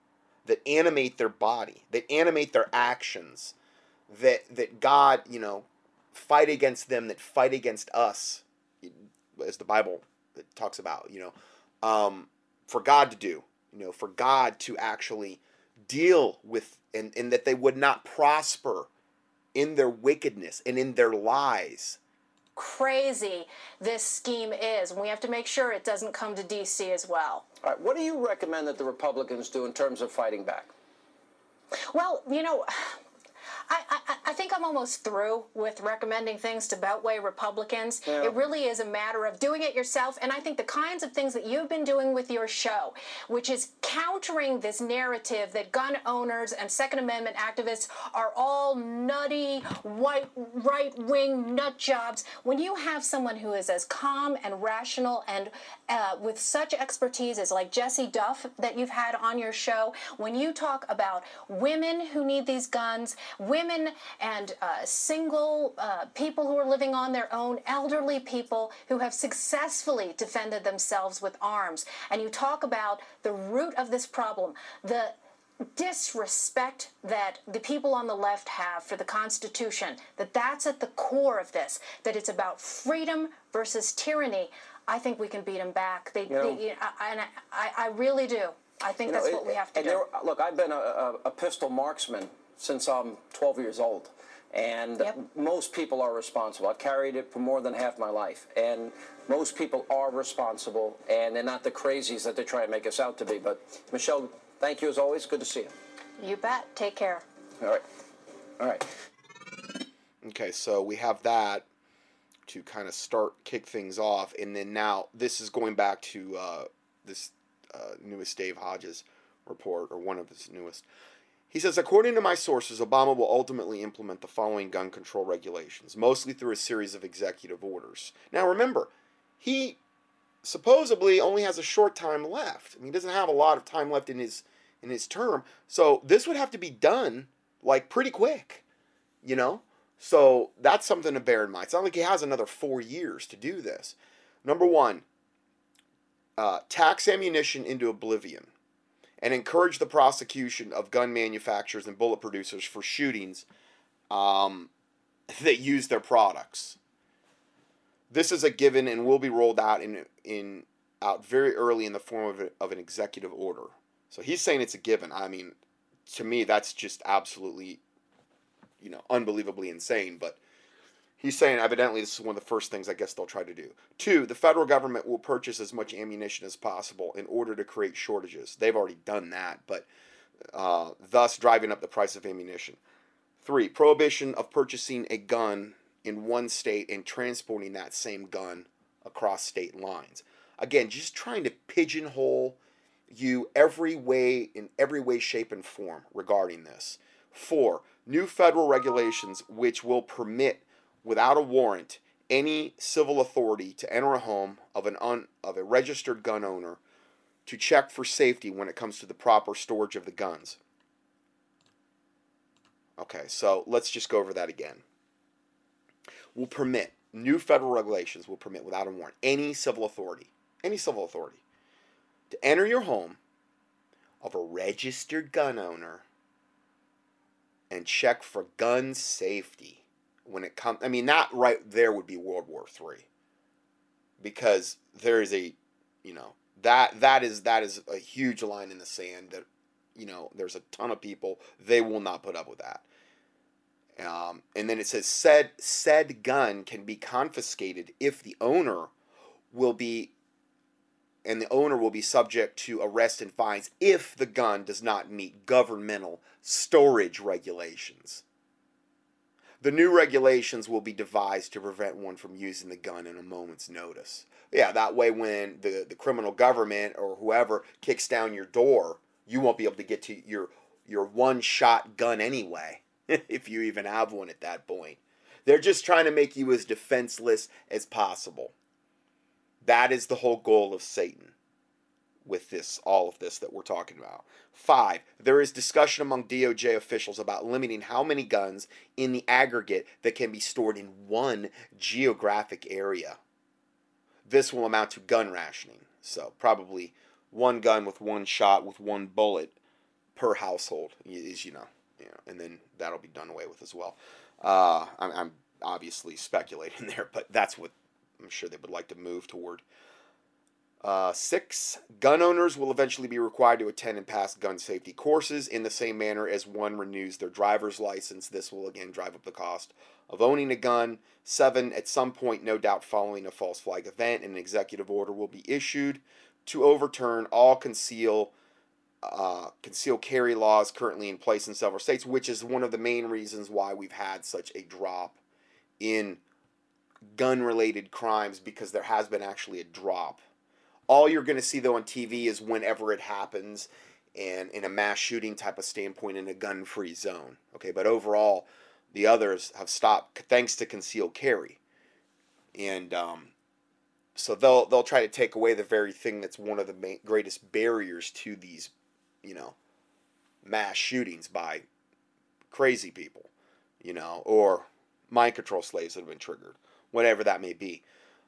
that animate their body, that animate their actions, that that God, you know, fight against them, that fight against us, as the Bible talks about, you know, um, for God to do, you know, for God to actually deal with, and, and that they would not prosper in their wickedness and in their lies crazy this scheme is. And we have to make sure it doesn't come to D.C. as well. All right. What do you recommend that the Republicans do in terms of fighting back? Well, you know, I, I, I, think I'm almost through with recommending things to Beltway Republicans. Yeah. It really is a matter of doing it yourself. And I think the kinds of things that you've been doing with your show, which is countering this narrative that gun owners and Second Amendment activists are all nutty, white, right wing nut jobs. When you have someone who is as calm and rational and uh, with such expertise as like Jessie Duff that you've had on your show, when you talk about women who need these guns, women and uh, single uh, people who are living on their own, elderly people who have successfully defended themselves with arms. And you talk about the root of this problem, the disrespect that the people on the left have for the Constitution, that that's at the core of this, that it's about freedom versus tyranny. I think we can beat them back. They, you know, they, and I, I, really do. I think that's know, what we have to do. There, look, I've been a, a, a pistol marksman since I'm 12 years old. And yep. most people are responsible. I've carried it for more than half my life. And most people are responsible, and they're not the crazies that they try and make us out to be. But, Michelle, thank you as always. Good to see you. You bet. Take care. All right. All right. Okay, so we have that to kind of start kick things off, and then now this is going back to uh, this uh, newest Dave Hodges report, or one of his newest. He says, according to my sources, Obama will ultimately implement the following gun control regulations, mostly through a series of executive orders. Now, remember, he supposedly only has a short time left. I mean, he doesn't have a lot of time left in his in his term, so this would have to be done like pretty quick, you know. So that's something to bear in mind. It's not like he has another four years to do this. Number one, uh, tax ammunition into oblivion and encourage the prosecution of gun manufacturers and bullet producers for shootings um, <laughs> that use their products. This is a given and will be rolled out in in out very early in the form of, a, of an executive order. So he's saying it's a given. I mean, to me, that's just absolutely, you know, unbelievably insane. But He's saying evidently this is one of the first things I guess they'll try to do. Two, the federal government will purchase as much ammunition as possible in order to create shortages. They've already done that, but uh, thus driving up the price of ammunition. Three, prohibition of purchasing a gun in one state and transporting that same gun across state lines. Again, just trying to pigeonhole you every way in every way, shape, and form regarding this. Four, new federal regulations which will permit without a warrant any civil authority to enter a home of an un, of a registered gun owner to check for safety when it comes to the proper storage of the guns. Okay, so let's just go over that again. Will permit new federal regulations will permit without a warrant any civil authority, any civil authority to enter your home of a registered gun owner and check for gun safety when it comes. I mean, that right there would be World War Three, because there is a, you know, that that is that is a huge line in the sand that, you know, there's a ton of people they will not put up with that. Um, and then it says said said gun can be confiscated if the owner will be and the owner will be subject to arrest and fines if the gun does not meet governmental storage regulations. The new regulations will be devised to prevent one from using the gun in a moment's notice. Yeah, that way when the, the criminal government or whoever kicks down your door, you won't be able to get to your your one shot gun anyway, <laughs> if you even have one at that point. They're just trying to make you as defenseless as possible. That is the whole goal of Satan with this all of this that we're talking about. Five, there is discussion among DOJ officials about limiting how many guns in the aggregate that can be stored in one geographic area. this will amount to gun rationing. So probably one gun with one shot with one bullet per household is you know, you know and then that'll be done away with as well. Uh, I'm, I'm obviously speculating <laughs> there, but that's what I'm sure they would like to move toward. Uh, six, gun owners will eventually be required to attend and pass gun safety courses in the same manner as one renews their driver's license. This will again drive up the cost of owning a gun. Seven, at some point, no doubt following a false flag event, an executive order will be issued to overturn all conceal uh, conceal carry laws currently in place in several states, which is one of the main reasons why we've had such a drop in gun related crimes because there has been actually a drop. All you're going to see though on TV is whenever it happens and in a mass shooting type of standpoint in a gun free zone. Okay, but overall, the others have stopped thanks to concealed carry. And um, so they'll they'll try to take away the very thing that's one of the main, greatest barriers to these, you know, mass shootings by crazy people, you know, or mind control slaves that have been triggered, whatever that may be.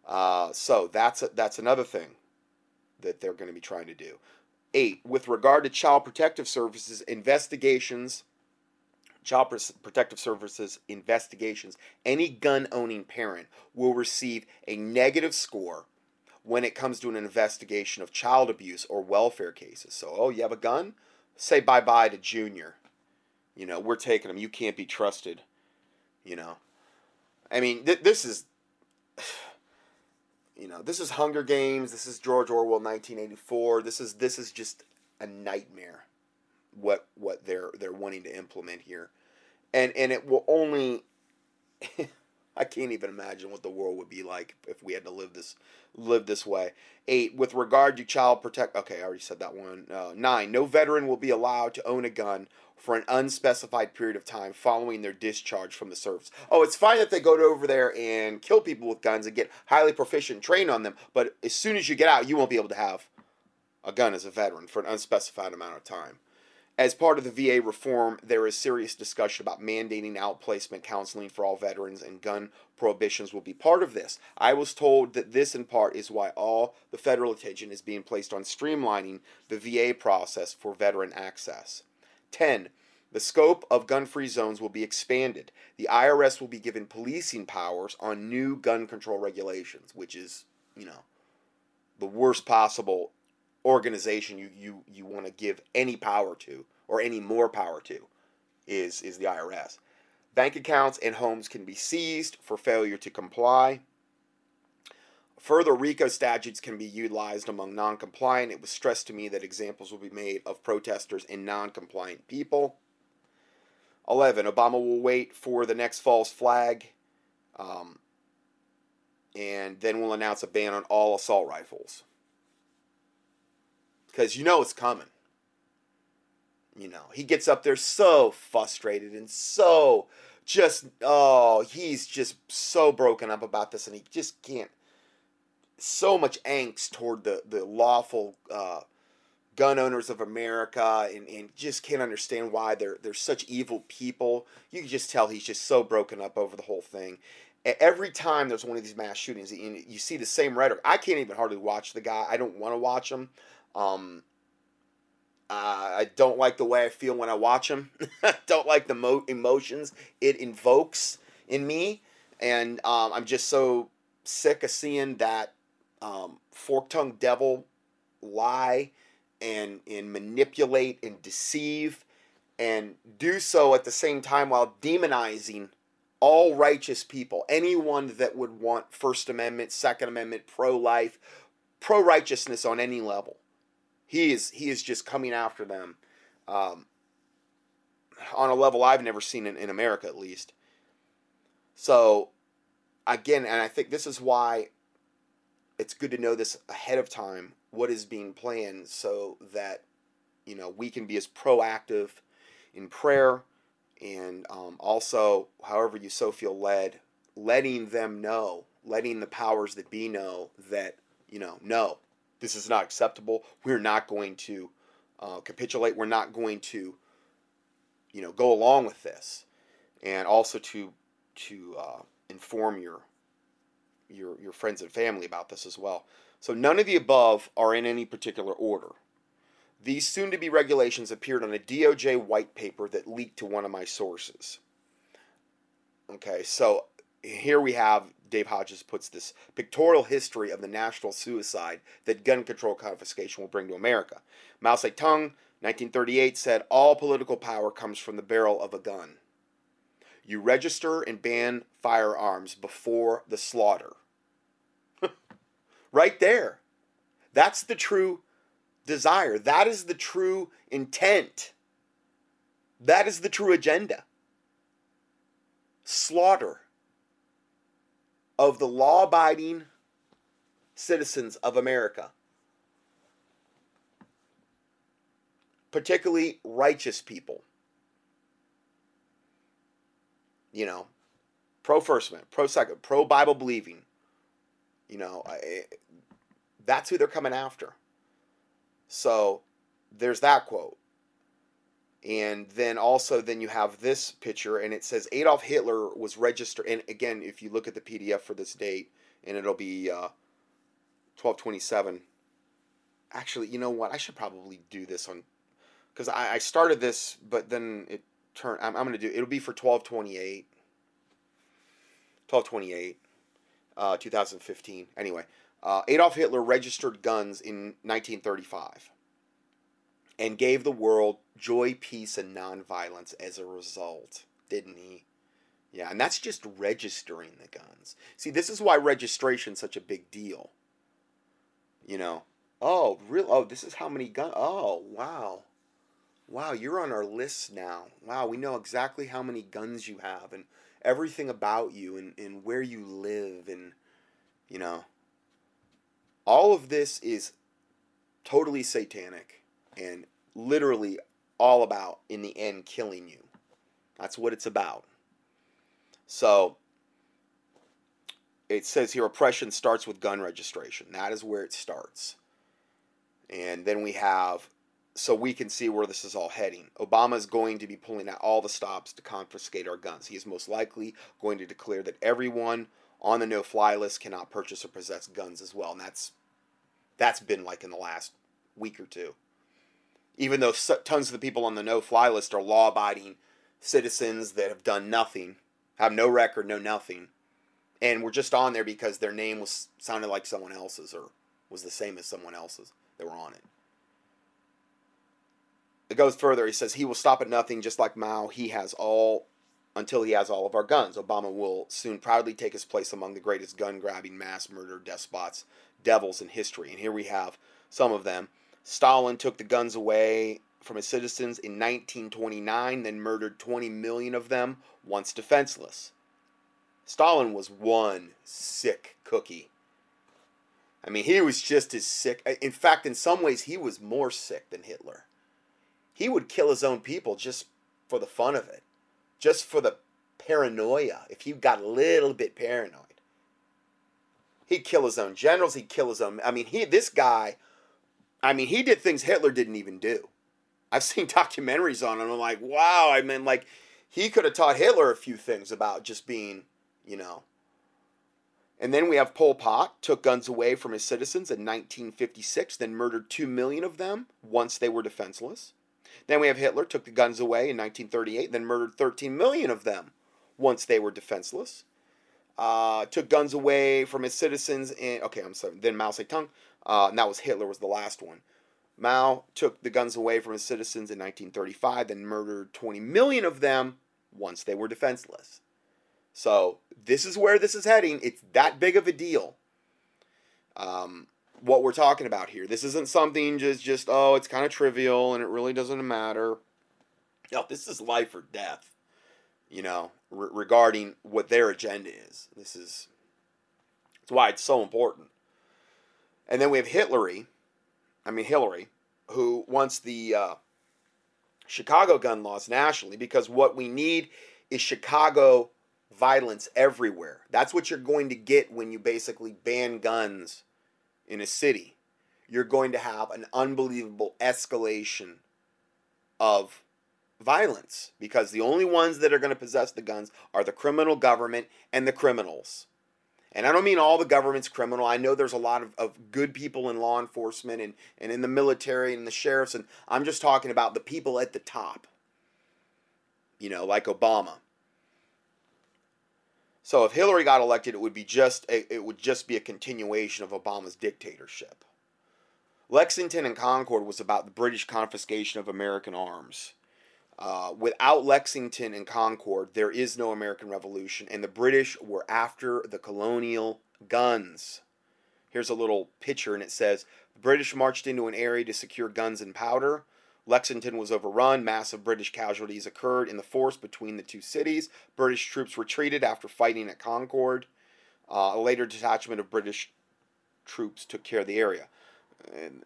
Uh, so that's a, that's another thing that they're going to be trying to do. Eight, with regard to child protective services investigations, child protective services investigations, any gun owning parent will receive a negative score when it comes to an investigation of child abuse or welfare cases. So, oh, you have a gun? Say bye bye to Junior. You know, we're taking him. You can't be trusted. You know, I mean, th- this is, you know, this is Hunger Games. This is George Orwell, 1984. This is this is just a nightmare. What what they're they're wanting to implement here, and and it will only. <laughs> I can't even imagine what the world would be like if we had to live this live this way. Eight, with regard to child protect. Okay, I already said that one. Uh, nine, no veteran will be allowed to own a gun for an unspecified period of time following their discharge from the service. Oh, it's fine that they go over there and kill people with guns and get highly proficient trained on them, but as soon as you get out, you won't be able to have a gun as a veteran for an unspecified amount of time. As part of the VA reform, there is serious discussion about mandating outplacement counseling for all veterans, and gun prohibitions will be part of this. I was told that this, in part, is why all the federal attention is being placed on streamlining the VA process for veteran access. 10. The scope of gun free zones will be expanded. The IRS will be given policing powers on new gun control regulations, which is, you know, the worst possible organization you, you, you want to give any power to or any more power to is, is the IRS. Bank accounts and homes can be seized for failure to comply. Further, RICO statutes can be utilized among non compliant. It was stressed to me that examples will be made of protesters and non compliant people. 11. Obama will wait for the next false flag um, and then we'll announce a ban on all assault rifles. Because you know it's coming. You know, he gets up there so frustrated and so just, oh, he's just so broken up about this and he just can't so much angst toward the the lawful uh, gun owners of America, and, and just can't understand why they're they're such evil people. You can just tell he's just so broken up over the whole thing. Every time there's one of these mass shootings, you see the same rhetoric. I can't even hardly watch the guy. I don't want to watch him. Um, uh, I don't like the way I feel when I watch him. <laughs> don't like the mo- emotions it invokes in me, and um, I'm just so sick of seeing that um, fork tongued devil lie and and manipulate and deceive and do so at the same time while demonizing all righteous people. Anyone that would want first amendment second amendment pro-life pro-righteousness on any level he is he is just coming after them um, on a level i've never seen in, in america at least. So again and i think this is why it's good to know this ahead of time what is being planned so that you know we can be as proactive in prayer and um, also however you so feel led letting them know letting the powers that be know that you know no this is not acceptable we're not going to uh, capitulate we're not going to you know go along with this and also to to uh, inform your your your friends and family about this as well. So none of the above are in any particular order. These soon to be regulations appeared on a DOJ white paper that leaked to one of my sources. Okay, so here we have Dave Hodges puts this pictorial history of the national suicide that gun control confiscation will bring to America. Mao Zedong, 1938, said all political power comes from the barrel of a gun. You register and ban firearms before the slaughter. <laughs> right there. That's the true desire. That is the true intent. That is the true agenda. Slaughter of the law abiding citizens of America, particularly righteous people. You know, pro First Amendment, pro Second, pro Bible believing. You know, I, eh, that's who they're coming after. So there's that quote. And then also then you have this picture and it says Adolf Hitler was registered and again if you look at the PDF for this date and it'll be uh, 1227 actually you know what? I should probably do this on because I, I started this but then it turned I'm, I'm gonna do it'll be for 1228 1228 uh, 2015 anyway uh, Adolf Hitler registered guns in 1935 and gave the world joy, peace, and nonviolence as a result, didn't he? Yeah, and that's just registering the guns. See, this is why registration's such a big deal. You know, oh, real? Oh, this is how many guns? Oh, wow, wow, you're on our list now. Wow, we know exactly how many guns you have and everything about you and, and where you live and you know. All of this is totally satanic and literally all about, in the end, killing you. That's what it's about. So, it says here oppression starts with gun registration. That is where it starts. And then we have, so we can see where this is all heading. Obama is going to be pulling out all the stops to confiscate our guns. He is most likely going to declare that everyone on the no fly list cannot purchase or possess guns as well. And that's that's been like in the last week or two even though tons of the people on the no fly list are law abiding citizens that have done nothing, have no record, no nothing, and were just on there because their name was sounded like someone else's or was the same as someone else's that were on it. It goes further. He says he will stop at nothing, just like Mao. He has all until he has all of our guns. Obama will soon proudly take his place among the greatest gun grabbing mass murder despots, devils in history. And here we have some of them. Stalin took the guns away from his citizens in 1929, then murdered 20 million of them once defenseless. Stalin was one sick cookie. I mean, he was just as sick. In fact, in some ways, he was more sick than Hitler. He would kill his own people just for the fun of it, just for the paranoia. If he got a little bit paranoid, he'd kill his own generals. He'd kill his own. I mean, he this guy I mean, he did things Hitler didn't even do. I've seen <laughs> documentaries on him. I'm like, wow. I mean, like, he could have taught Hitler a few things about just being, you know. And then we have Pol Pot, took guns away from his citizens in 1956, then murdered 2 million of them once they were defenseless. Then we have Hitler, took the guns away in 1938, then murdered 13 million of them once they were defenseless. Uh, took guns away from his citizens in, okay, I'm sorry, then Mao Zedong uh, and that was Hitler was the last one. Mao took the guns away from his citizens in 1935, then murdered 20 million of them once they were defenseless. So this is where this is heading. It's that big of a deal. Um, what we're talking about here. This isn't something just just oh, it's kind of trivial and it really doesn't matter. No, this is life or death. You know, re- regarding what their agenda is. This is. That's why it's so important. And then we have Hillary, I mean Hillary, who wants the uh, Chicago gun laws nationally because what we need is Chicago violence everywhere. That's what you're going to get when you basically ban guns in a city. You're going to have an unbelievable escalation of violence because the only ones that are going to possess the guns are the criminal government and the criminals. And I don't mean all the government's criminal. I know there's a lot of, of good people in law enforcement and, and in the military and the sheriffs, and I'm just talking about the people at the top. You know, like Obama. So if Hillary got elected, it would be just a, it would just be a continuation of Obama's dictatorship. Lexington and Concord was about the British confiscation of American arms. Uh, without Lexington and Concord, there is no American Revolution, and the British were after the colonial guns. Here's a little picture, and it says the British marched into an area to secure guns and powder. Lexington was overrun. Massive British casualties occurred in the force between the two cities. British troops retreated after fighting at Concord. Uh, a later detachment of British troops took care of the area.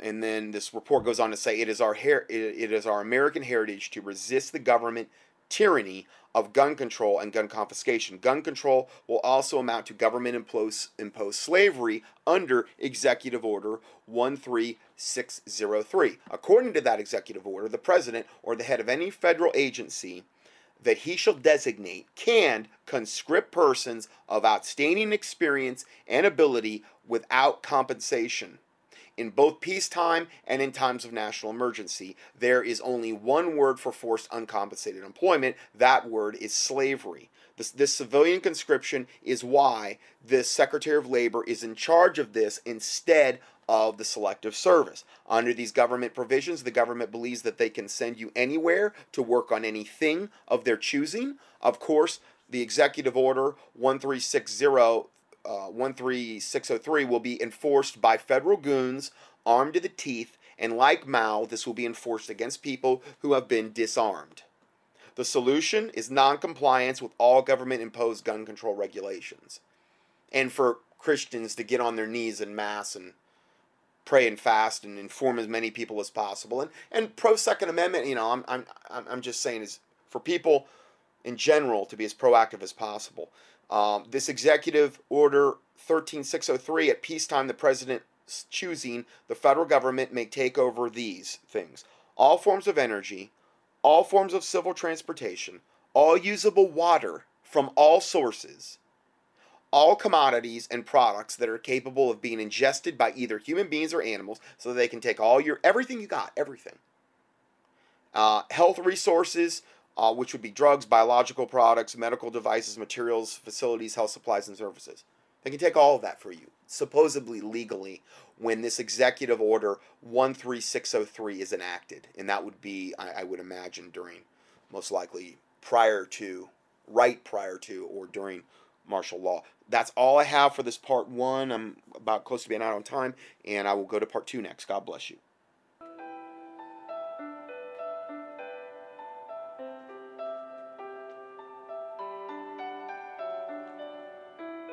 And, then this report goes on to say it is our her- it is our American heritage to resist the government tyranny of gun control and gun confiscation. Gun control will also amount to government imposed, imposed slavery under Executive Order 13603. According to that executive order, the president or the head of any federal agency that he shall designate can conscript persons of outstanding experience and ability without compensation in both peacetime and in times of national emergency. There is only one word for forced uncompensated employment. That word is slavery. This, this civilian conscription is why the Secretary of Labor is in charge of this instead of the Selective Service. Under these government provisions, the government believes that they can send you anywhere to work on anything of their choosing. Of course, the Executive Order 1360 uh, 13603 will be enforced by federal goons armed to the teeth, and like Mao, this will be enforced against people who have been disarmed. The solution is noncompliance with all government imposed gun control regulations. And for Christians to get on their knees in mass and pray and fast and inform as many people as possible. And and pro Second Amendment, you know, I'm I'm I'm just saying is for people in general to be as proactive as possible. Um, this executive order 13603 at peacetime, the president's choosing, the federal government may take over these things all forms of energy, all forms of civil transportation, all usable water from all sources, all commodities and products that are capable of being ingested by either human beings or animals so they can take all your everything you got, everything. Uh, health resources, uh, which would be drugs, biological products, medical devices, materials, facilities, health supplies, and services. They can take all of that for you, supposedly legally, when this executive order 13603 is enacted. And that would be, I, I would imagine, during most likely prior to, right prior to, or during martial law. That's all I have for this part one. I'm about close to being out on time, and I will go to part two next. God bless you.